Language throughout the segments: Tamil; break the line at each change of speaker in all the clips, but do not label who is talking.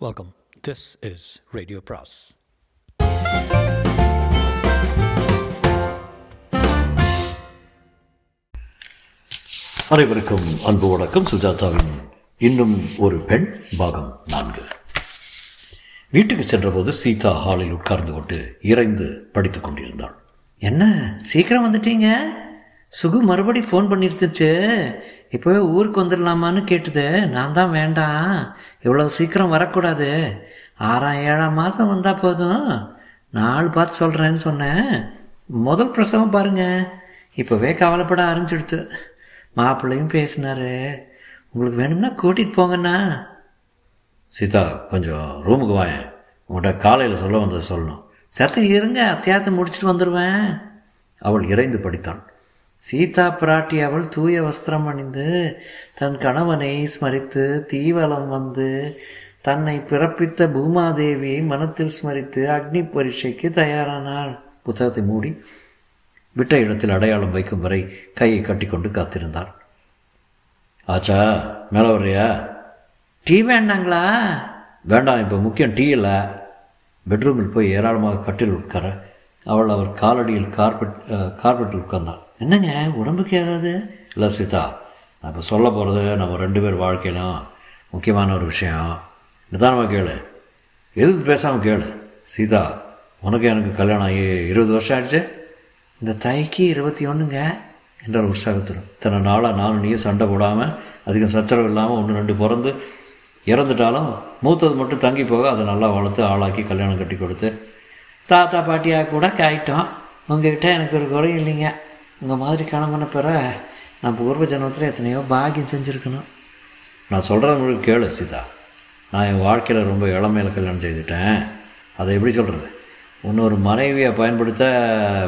Welcome. This is Radio Pras.
அனைவருக்கும் அன்பு வணக்கம். சுஜாதாவின் இன்னும் ஒரு பெண் பாகம் நான்கு. வீட்டுக்கு சென்றபோது சீதா ஹாலில் உட்கார்ந்து கொண்டு இறைந்து படித்துக் கொண்டிருந்தாள்.
என்ன? சீக்கிரம் வந்துட்டீங்க? சுகு மறுபடி ஃபோன் பண்ணிருந்துச்சு இப்போவே ஊருக்கு வந்துடலாமான்னு கேட்டுது. நான் தான் வேண்டாம். இவ்வளோ சீக்கிரம் வரக்கூடாது. ஆறாம் ஏழாம் மாதம் வந்தால் போதும். நாள் பார்த்து சொல்கிறேன்னு சொன்னேன். முதல் பிரசவம் பாருங்க. இப்போவே கவலைப்பட ஆரம்பிச்சிடுச்சு. மாப்பிள்ளையும் பேசினாரு. உங்களுக்கு வேணும்னா கூட்டிகிட்டு போங்கண்ணா.
சீதா கொஞ்சம் ரூமுக்கு வாயேன். உங்கள்கிட்ட காலையில் சொல்ல வந்ததை சொல்லணும்.
சத்த இருங்க அத்தியாயத்தை முடிச்சுட்டு வந்துடுவேன்
அவள் இறைந்து படித்தாள்.
சீதா பிராட்டி அவள் தூய வஸ்திரம் அணிந்து தன் கணவனை ஸ்மரித்து தீவலம் வந்து தன்னை பிறப்பித்த பூமாதேவியை மனத்தில் ஸ்மரித்து அக்னி பரீட்சைக்கு தயாரானாள்.
புத்தகத்தை மூடி விட்ட இடத்தில் அடையாளம் வைக்கும் வரை கையை கட்டிக்கொண்டு காத்திருந்தாள். ஆச்சா மேலே வர்றியா?
டீ வேண்டாங்களா?
வேண்டாம் இப்போ முக்கியம் டீ இல்லை. பெட்ரூமில் போய் ஏராளமாக கட்டில் உட்கார அவள் அவர் காலடியில் கார்பெட் கார்பெட்டில் உட்கார்ந்தாள்.
என்னங்க உடம்புக்கு ஏதாவது?
இல்லை சீதா நான் இப்போ சொல்ல போகிறது நம்ம ரெண்டு பேர் வாழ்க்கையிலும் முக்கியமான ஒரு விஷயம். நிதானமாக கேளு. எது பேசாமல் கேளு. சீதா உனக்கு எனக்கு கல்யாணம் ஆகி இருபது வருஷம் ஆயிடுச்சு.
இந்த தைக்கு இருபத்தி ஒன்றுங்க
என்றால் உற்சாகத்திடும் இத்தனை நாளாக நானும் நீயும் சண்டை போடாமல் அதிகம் சச்சரவு இல்லாமல் ஒன்று ரெண்டு பிறந்து இறந்துட்டாலும் மூத்தது மட்டும் தங்கி போக அதை நல்லா வளர்த்து ஆளாக்கி கல்யாணம் கட்டி கொடுத்து
தாத்தா பாட்டியாக கூட காயிட்டோம். உங்ககிட்ட எனக்கு ஒரு குறையும் இல்லைங்க. உங்கள் மாதிரி கணவன பிற நான் பூர்வ ஜென்மத்தில் எத்தனையோ பாக்கியம் செஞ்சுருக்கணும்.
நான் சொல்கிறத முழு கேளு சீதா. நான் என் வாழ்க்கையில் ரொம்ப இளமையில கல்யாணம் செய்துட்டேன். அதை எப்படி சொல்கிறது இன்னொரு மனைவியை பயன்படுத்த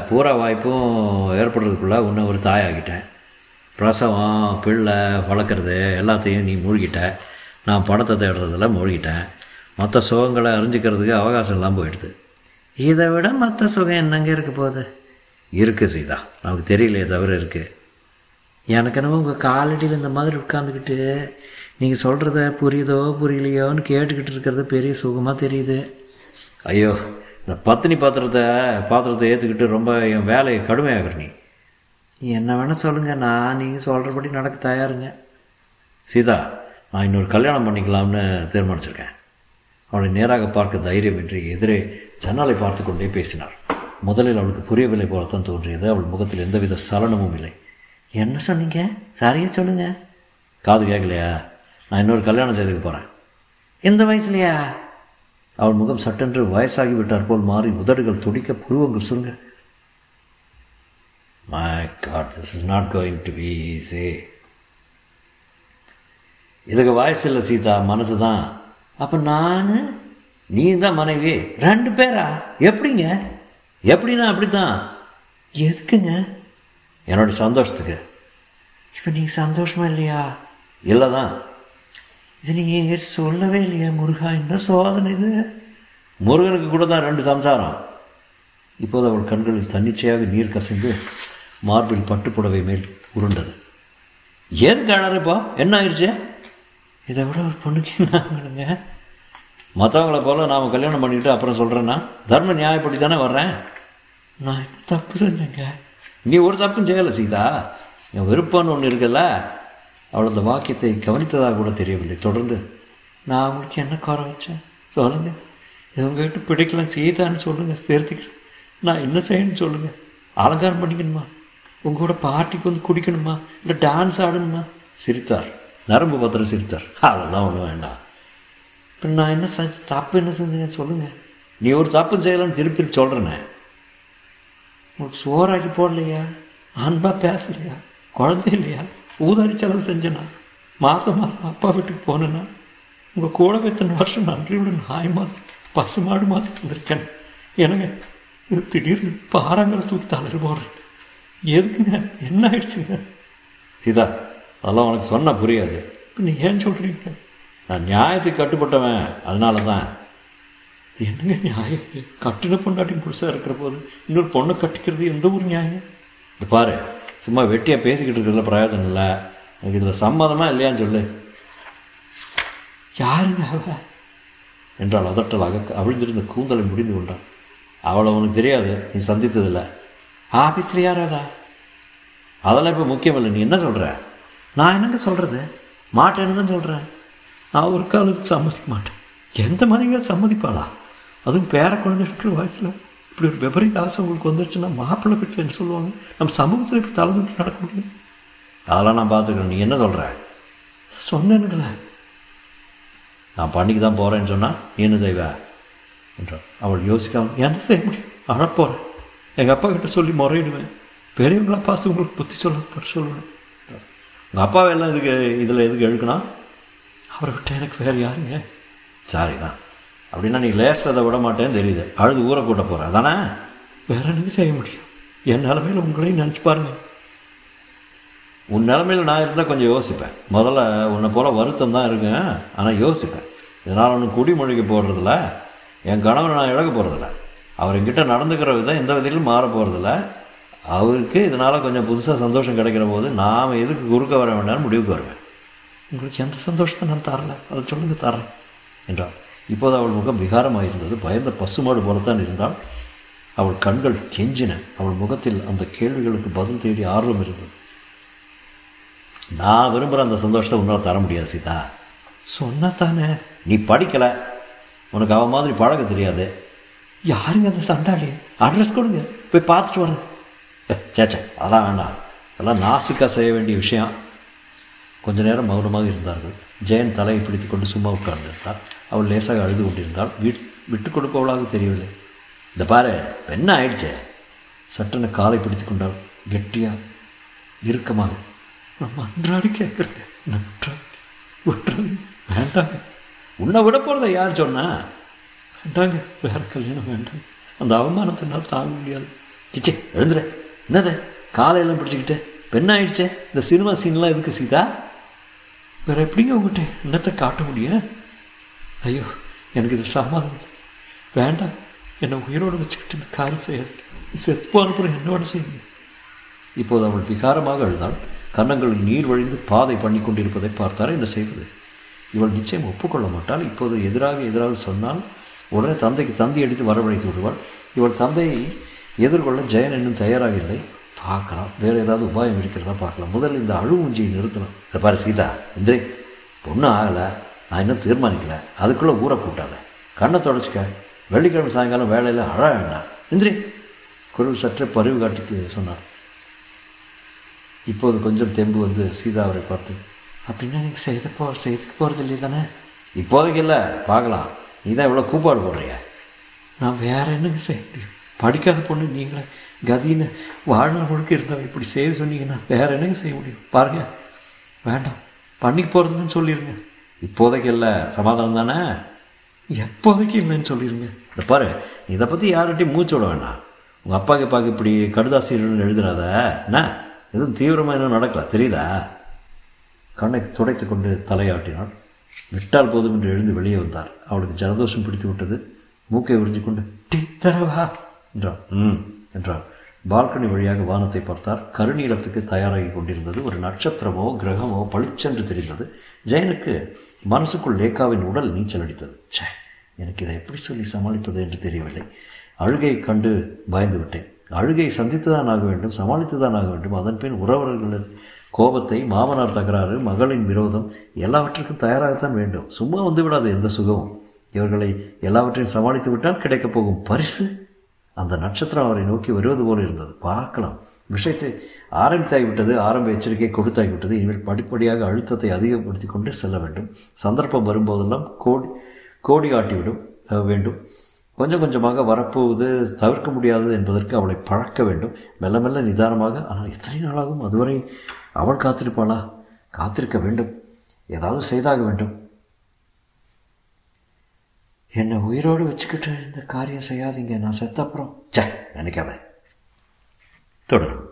பூரா வாய்ப்பும் ஏற்படுறதுக்குள்ளே இன்னும் ஒரு தாயாகிட்டேன் பிரசவம் பிள்ளை வளர்க்குறது எல்லாத்தையும் நீ மூழ்கிட்ட. நான் பணத்தை தேடுறதில் மூழ்கிட்டேன். மற்ற சுகங்களை அறிஞ்சிக்கிறதுக்கு அவகாசம் இல்லாமல் போயிடுது.
இதை விட மற்ற சுகம் என்னங்க இருக்க போகுது?
இருக்குது சீதா. நமக்கு தெரியலையே தவிர இருக்குது
எனக்கு என்னமோ உங்கள் காலடியில் இந்த மாதிரி உட்காந்துக்கிட்டு நீங்கள் சொல்கிறத புரியுதோ புரியலையோன்னு கேட்டுக்கிட்டு இருக்கிறது பெரிய சுகமாக தெரியுது.
ஐயோ இந்த பத்தினி பாத்திரத்தை பாத்திரத்தை ஏற்றுக்கிட்டு ரொம்ப என் வேலையை கடுமையாகிற நீ.
என்ன வேணால் சொல்லுங்கள் நான் நீங்கள் சொல்கிறபடி நடக்க தயாருங்க.
சீதா நான் இன்னொரு கல்யாணம் பண்ணிக்கலாம்னு தீர்மானிச்சிருக்கேன். அவனை நேராக பார்க்க தைரியமின்றி எதிரே ஜன்னலை பார்த்து கொண்டே பேசினார். முதலில் அவளுக்கு புரியவில்லை போலத்தான் தோன்றியது. அவள் முகத்தில் எந்தவித சலனமும் இல்லை.
என்ன சொன்னீங்க? சரியாக சொல்லுங்கள்
காது கேட்கலையா? நான் இன்னொரு கல்யாணம் செய்துக்கு போகிறேன்
எந்த வயசுலையா?
அவள் முகம் சட்டென்று வயசாகி விட்டார் போல் மாறி உதடுகள் துடிக்க புருவங்கள் சுருங்க. My God this is not going to be easy இதுக்கு வயசு இல்லை சீதா. மனசு தான்.
அப்போ நான்?
நீ தான் மனைவி.
ரெண்டு பேரா? எப்படிங்க?
எப்படின்னா அப்படித்தான்.
எதுக்குங்க?
என்னுடைய சந்தோஷத்துக்கு.
இப்போ நீங்கள் சந்தோஷமா இல்லையா?
இல்லை தான்
இது நீங்கள் சொல்லவே இல்லையா முருகா? என்ன சோதனை இது?
முருகனுக்கு கூட தான் ரெண்டு சம்சாரம். இப்போது அவள் கண்களில் தன்னிச்சையாக நீர் கசிந்து மார்பில் பட்டுப்புடவை மேல் உருண்டது. எதுக்கு அழறப்பா? என்ன ஆயிடுச்சு
இதை விட ஒரு பொண்ணுக்கு என்னங்க
மற்றவங்கள போல நாம் கல்யாணம் பண்ணிக்கிட்டு அப்புறம் சொல்கிறேன்னா தர்ம நியாயப்படி தானே வர்றேன்?
நான் என்ன தப்பு செஞ்சேங்க.
நீ ஒரு தப்பும் செய்யலை சீதா. என் விருப்பம்னு ஒன்று இருக்குல்ல? அவள் அந்த வாக்கியத்தை கவனித்ததாக கூட தெரியவில்லை. தொடர்ந்து
நான் உங்களுக்கு என்ன குறை வச்சேன்? சொல்லுங்கள் இது உங்ககிட்ட பிடிக்கலன்னு சீதான்னு சொல்லுங்கள் சேர்த்துக்கிறேன் நான் என்ன செய்யணும்னு சொல்லுங்கள் அலங்காரம் பண்ணிக்கணுமா? உங்க கூட பார்ட்டிக்கு வந்து குடிக்கணுமா? இல்லை டான்ஸ் ஆடணுமா?
சிரித்தார். நரம்பு பத்திரம் சிரித்தார். அதெல்லாம் ஒன்றும் வேண்டாம்.
இப்போ நான் என்ன செஞ்சு தப்பு என்ன செஞ்சேங்க சொல்லுங்க.
நீ ஒரு தப்பும் செய்யலைன்னு திருப்பி திருப்பி சொல்கிறேனே
உங்களுக்கு சோறாக்கி போடலையா? அன்பா பேசலையா? குழந்தை இல்லையா? ஊதாரி செலவு செஞ்சேனா? மாதம் மாதம் அப்பா வீட்டுக்கு போனேன்னா உங்கள் கூட எத்தனை வருஷம் நன்றியுடன் நாய் மாதிரி பசு மாடு மாதிரி வந்திருக்கேன். எனக்கு இது திடீர்னு பாறாங்களை தூக்கி தலையில் போடுறேன். எதுக்குங்க? என்ன ஆயிடுச்சுங்க?
சீதா அதெல்லாம் உனக்கு சொன்னால் புரியாது.
இப்போ நீ ஏன் சொல்கிறீங்க
நான் நியாயத்துக்கு கட்டுப்பட்டவன். அதனால தான்
என்னங்க நியாயம்? கட்டின பொண்டாட்டி புதுசாக இருக்கிற போது இன்னொரு பொண்ணை கட்டிக்கிறது எந்த ஒரு நியாயம்?
இது பாரு சும்மா வெட்டியாக பேசிக்கிட்டு இருக்கிறதுல பிரயோஜனம் இல்லை. எனக்கு இதில் சம்மதமாக இல்லையான்னு சொல்லு.
யாருங்க அவ?
என்றால் அதட்டலாக அவிழ்ந்திருந்த கூந்தலை முடிந்து கொண்டான். அவளை உனக்கு தெரியாது நீ சந்தித்ததில்லை.
ஆஃபீஸில் யாராதா
அதெல்லாம் இப்போ முக்கியம் இல்லை நீ என்ன சொல்கிற
நான் என்னங்க சொல்கிறது மாட்டேன்னு தான் சொல்கிறேன் நான் ஒரு காலத்துக்கு சம்மதிக்க மாட்டேன். எந்த மனைவியா சம்மதிப்பாளா? அதுவும் பேர குழந்தை இருக்கிற வயசில். இப்படி ஒரு விபரீத ஆசை உங்களுக்கு வந்துருச்சுன்னா மாப்பிள்ளை வீட்டில் சொல்லுவாங்க? நம்ம சமூகத்தில் இப்படி தலை தூக்கி நடக்க முடியும்
அதெல்லாம் நான் பார்த்துக்கிறேன். நீ என்ன சொல்கிற
சொன்னேனுங்களே.
நான் பண்ணிக்கு தான் போகிறேன்னு சொன்னால் நீ என்ன செய்வ? என்றார் அவள் யோசிக்காம
என்ன செய்ய முடியும்? அழப்போகிறேன் எங்கள் அப்பா கிட்ட சொல்லி முறையிடுவேன். பெரியவங்களா பார்த்து உங்களுக்கு புத்தி சொல்ல சொல்லுவேன்.
உங்கள் அப்பாவை எல்லாம் இதுக்கு இதில் எதுக்கு எழுக்கணும்?
அவரை விட்டு எனக்கு வேறு யாருங்க
சாரி தான். அப்படின்னா நீ லேசில் அதை விட மாட்டேன்னு தெரியுது. அழுது ஊரை கூட்ட போகிற அதானே?
வேற எனக்கு செய்ய முடியும்? என் நிலமையில உங்களையும் நினச்சி பாருங்க.
உன் நிலமையில் நான் இருந்தால் கொஞ்சம் யோசிப்பேன். முதல்ல உன்னை போல் வருத்தம் தான் இருக்குங்க ஆனால் யோசிப்பேன். இதனால் ஒன்று குடிமொழிக்கு போடுறதில்ல என் கணவனை நான் இழக்க போகிறதில்ல அவர் என்கிட்ட நடந்துக்கிற விதம் எந்த விதத்திலும் மாற போகிறதில்ல அவருக்கு இதனால் கொஞ்சம் புதுசாக சந்தோஷம் கிடைக்கிற போது நாம் எதுக்கு குறுக்க வர வேண்டாம்னு முடிவுக்கு வருவேன்.
உங்களுக்கு எந்த சந்தோஷத்தை நான் தரல. அதை சொல்லுங்க தரேன்.
என்றாள். இப்போது அவள் முகம் விகாரமாயிருந்தது. பயந்த பசுமாடு போலத்தான் இருந்தால் அவள் கண்கள் கெஞ்சின. அவள் முகத்தில் அந்த கேள்விகளுக்கு பதில் தேடி ஆர்வம் இருந்தது. நான் விரும்புகிற அந்த சந்தோஷத்தை உன்னால் தர முடியாது சீதா.
சொன்னா தானே
நீ படிக்கலை. உனக்கு அவன் மாதிரி பழக தெரியாது.
யாருங்க அந்த சண்டாளி? அட்ரஸ் கொடுங்க. போய் பார்த்துட்டு வரேன்.
சேச்சே அதெல்லாம் வேண்டாம். அதெல்லாம் நாசுக்காக செய்ய வேண்டிய விஷயம். கொஞ்ச நேரம் மௌனமாக இருந்தார்கள். ஜெயன் தலையை பிடித்து கொண்டு சும்மா உட்கார்ந்திருந்தார். அவள் லேசாக அழுது கொண்டிருந்தாள். வீட் விட்டு கொடுப்பவளாக தெரியவில்லை. இந்த பாரு இப்ப என்ன ஆயிடுச்சே. சட்டனை காலை பிடித்து கொண்டாள். கெட்டியா இறுக்கமாக
நம்ம அன்றாடி கேட்குறேன் நன்றாடி வேண்டாங்க.
உன்னை விட போகிறத யார் சொன்னா?
வேண்டாங்க வேற கல்யாணம் வேண்டாம். அந்த அவமானத்தினால் தாங்க முடியாது.
சிச்சி எழுந்துற என்னது? காலையெல்லாம் பிடிச்சிக்கிட்டு பெண்ணாயிடுச்சே இந்த சினிமா சீன்லாம் எதுக்கு சீதா?
வேற எப்படிங்க உங்ககிட்ட என்னத்தை காட்ட முடியும்? ஐயோ எனக்கு இது சமாதம் வேண்டாம். என்னை உயிரோடு வச்சுக்கிட்டு இந்த காரியம் செய்யாது செத்து போன பிறகு என்னோட செய்யுங்க.
இப்போது அவள் விகாரமாக அழுதாள். கன்னங்களில் நீர் வழிந்து பாதை பண்ணி கொண்டிருப்பதை பார்த்தார். என்ன செய்வது? இவள் நிச்சயம் ஒப்புக்கொள்ள மாட்டாள். இப்போது எதிராக எதிராக சொன்னால் உடனே தந்தைக்கு தந்தி அடித்து வரவழைத்து விடுவாள். இவள் தந்தையை எதிர்கொள்ள ஜெயன் இன்னும் தயாராக இல்லை. பார்க்கலாம். வேறு ஏதாவது உபாயம் இருக்கிறதா பார்க்கலாம். முதல்ல இந்த அழுமூஞ்சியை நிறுத்தணும். இதை பாரு சீதா இந்திரி பொண்ணு ஆகலை நான் இன்னும் தீர்மானிக்கல. அதுக்குள்ளே ஊரை கூட்டாத கண்ணை தொடச்சிக்க. வெள்ளிக்கிழமை சாயங்காலம் வேலையில் அழ வேண்டாம். இந்திரி குரல் சற்றே பரிவு காட்டிக்கு சொன்னார். இப்போது கொஞ்சம் தெம்பு வந்து சீதா அவரை பார்த்து
அப்படின்னா எனக்கு செய்த போ செய்துக்கு போகிறது இல்லை தானே?
இப்போதைக்கு இல்லை. பார்க்கலாம். நீ தான் இவ்வளோ கூப்பாடு போடுறிய.
நான் வேற என்னங்க செய்ய முடியும்? படிக்காத பொண்ணு நீங்களே. கதின்னு வாழ்நாள் முழுக்க இருந்தால் இப்படி செய்ய சொன்னீங்கன்னா வேற என்னங்க செய்ய முடியும்? பாருங்க. வேண்டாம். பண்ணிக்கு போகிறதுன்னு சொல்லிடுங்க
இப்போதைக்கு இல்லை சமாதானம் தானே?
எப்போதைக்கு இல்லைன்னு சொல்லிடுங்க
இந்த பாரு இதை பற்றி யார்கிட்டையும் மூச்சு விட வேண்டாம். உங்கள் அப்பாக்கு அப்பாக்கு இப்படி கடுதாசிரியர்னு எழுதுறாத. என்ன? எதுவும் தீவிரமாக இன்னும் நடக்கல. தெரியுதா? கண்ணை துடைத்து கொண்டு தலையாட்டினாள். விட்டால் போதும் என்று எழுந்து வெளியே வந்தார் அவளுக்கு ஜலதோஷம் பிடித்து விட்டது மூக்கை உறிஞ்சிக்கொண்டு கொண்டு
தரவா?
என்றான் ம். என்றார். பால்கனி வழியாக வானத்தை பார்த்தார். கருநீளத்துக்கு தயாராகி கொண்டிருந்தது. ஒரு நட்சத்திரமோ கிரகமோ பளிச்சென்று தெரிந்தது. ஜெயனுக்கு மனசுக்குள் லேக்காவின் உடல் நீச்சல் அடித்தது. ச்சே எனக்கு இதை எப்படி சொல்லி சமாளிப்பது என்று தெரியவில்லை. அழுகை கண்டு பயந்து விட்டேன். அழுகை சந்தித்துதான் ஆக வேண்டும் சமாளித்துதான் ஆக வேண்டும். அதன் பின் உறவர்களின் கோபத்தை மாமனார் தகராறு மகளின் விரோதம் எல்லாவற்றிற்கும் தயாராகத்தான் வேண்டும். சும்மா வந்து விடாது எந்த சுகமும். இவர்களை எல்லாவற்றையும் சமாளித்து விட்டால் கிடைக்கப் போகும் பரிசு. அந்த நட்சத்திரம் அவரை நோக்கி வருவது போல இருந்தது. பார்க்கலாம். விஷயத்தை ஆரம்பித்தாகிவிட்டது ஆரம்ப எச்சரிக்கை கொடுத்தாகிவிட்டது இனிமேல் படிப்படியாக அழுத்தத்தை அதிகப்படுத்தி கொண்டு செல்ல வேண்டும். சந்தர்ப்பம் வரும்போதெல்லாம் கோடி கோடி காட்டிவிடும் வேண்டும். கொஞ்சம் கொஞ்சமாக வரப்போவது தவிர்க்க முடியாதது என்பதற்கு அவளை பழக்க வேண்டும். மெல்ல மெல்ல நிதானமாக ஆனால் எத்தனை நாளாகும்? அதுவரை அவள் காத்திருப்பாளா? காத்திருக்க வேண்டும். ஏதாவது செய்தாக வேண்டும்.
என்னை உயிரோடு வச்சுக்கிட்டு இந்த காரியம் செய்யாதீங்க. நான் செத்தப்புறம்.
சே நினைக்காத. தொடரும்.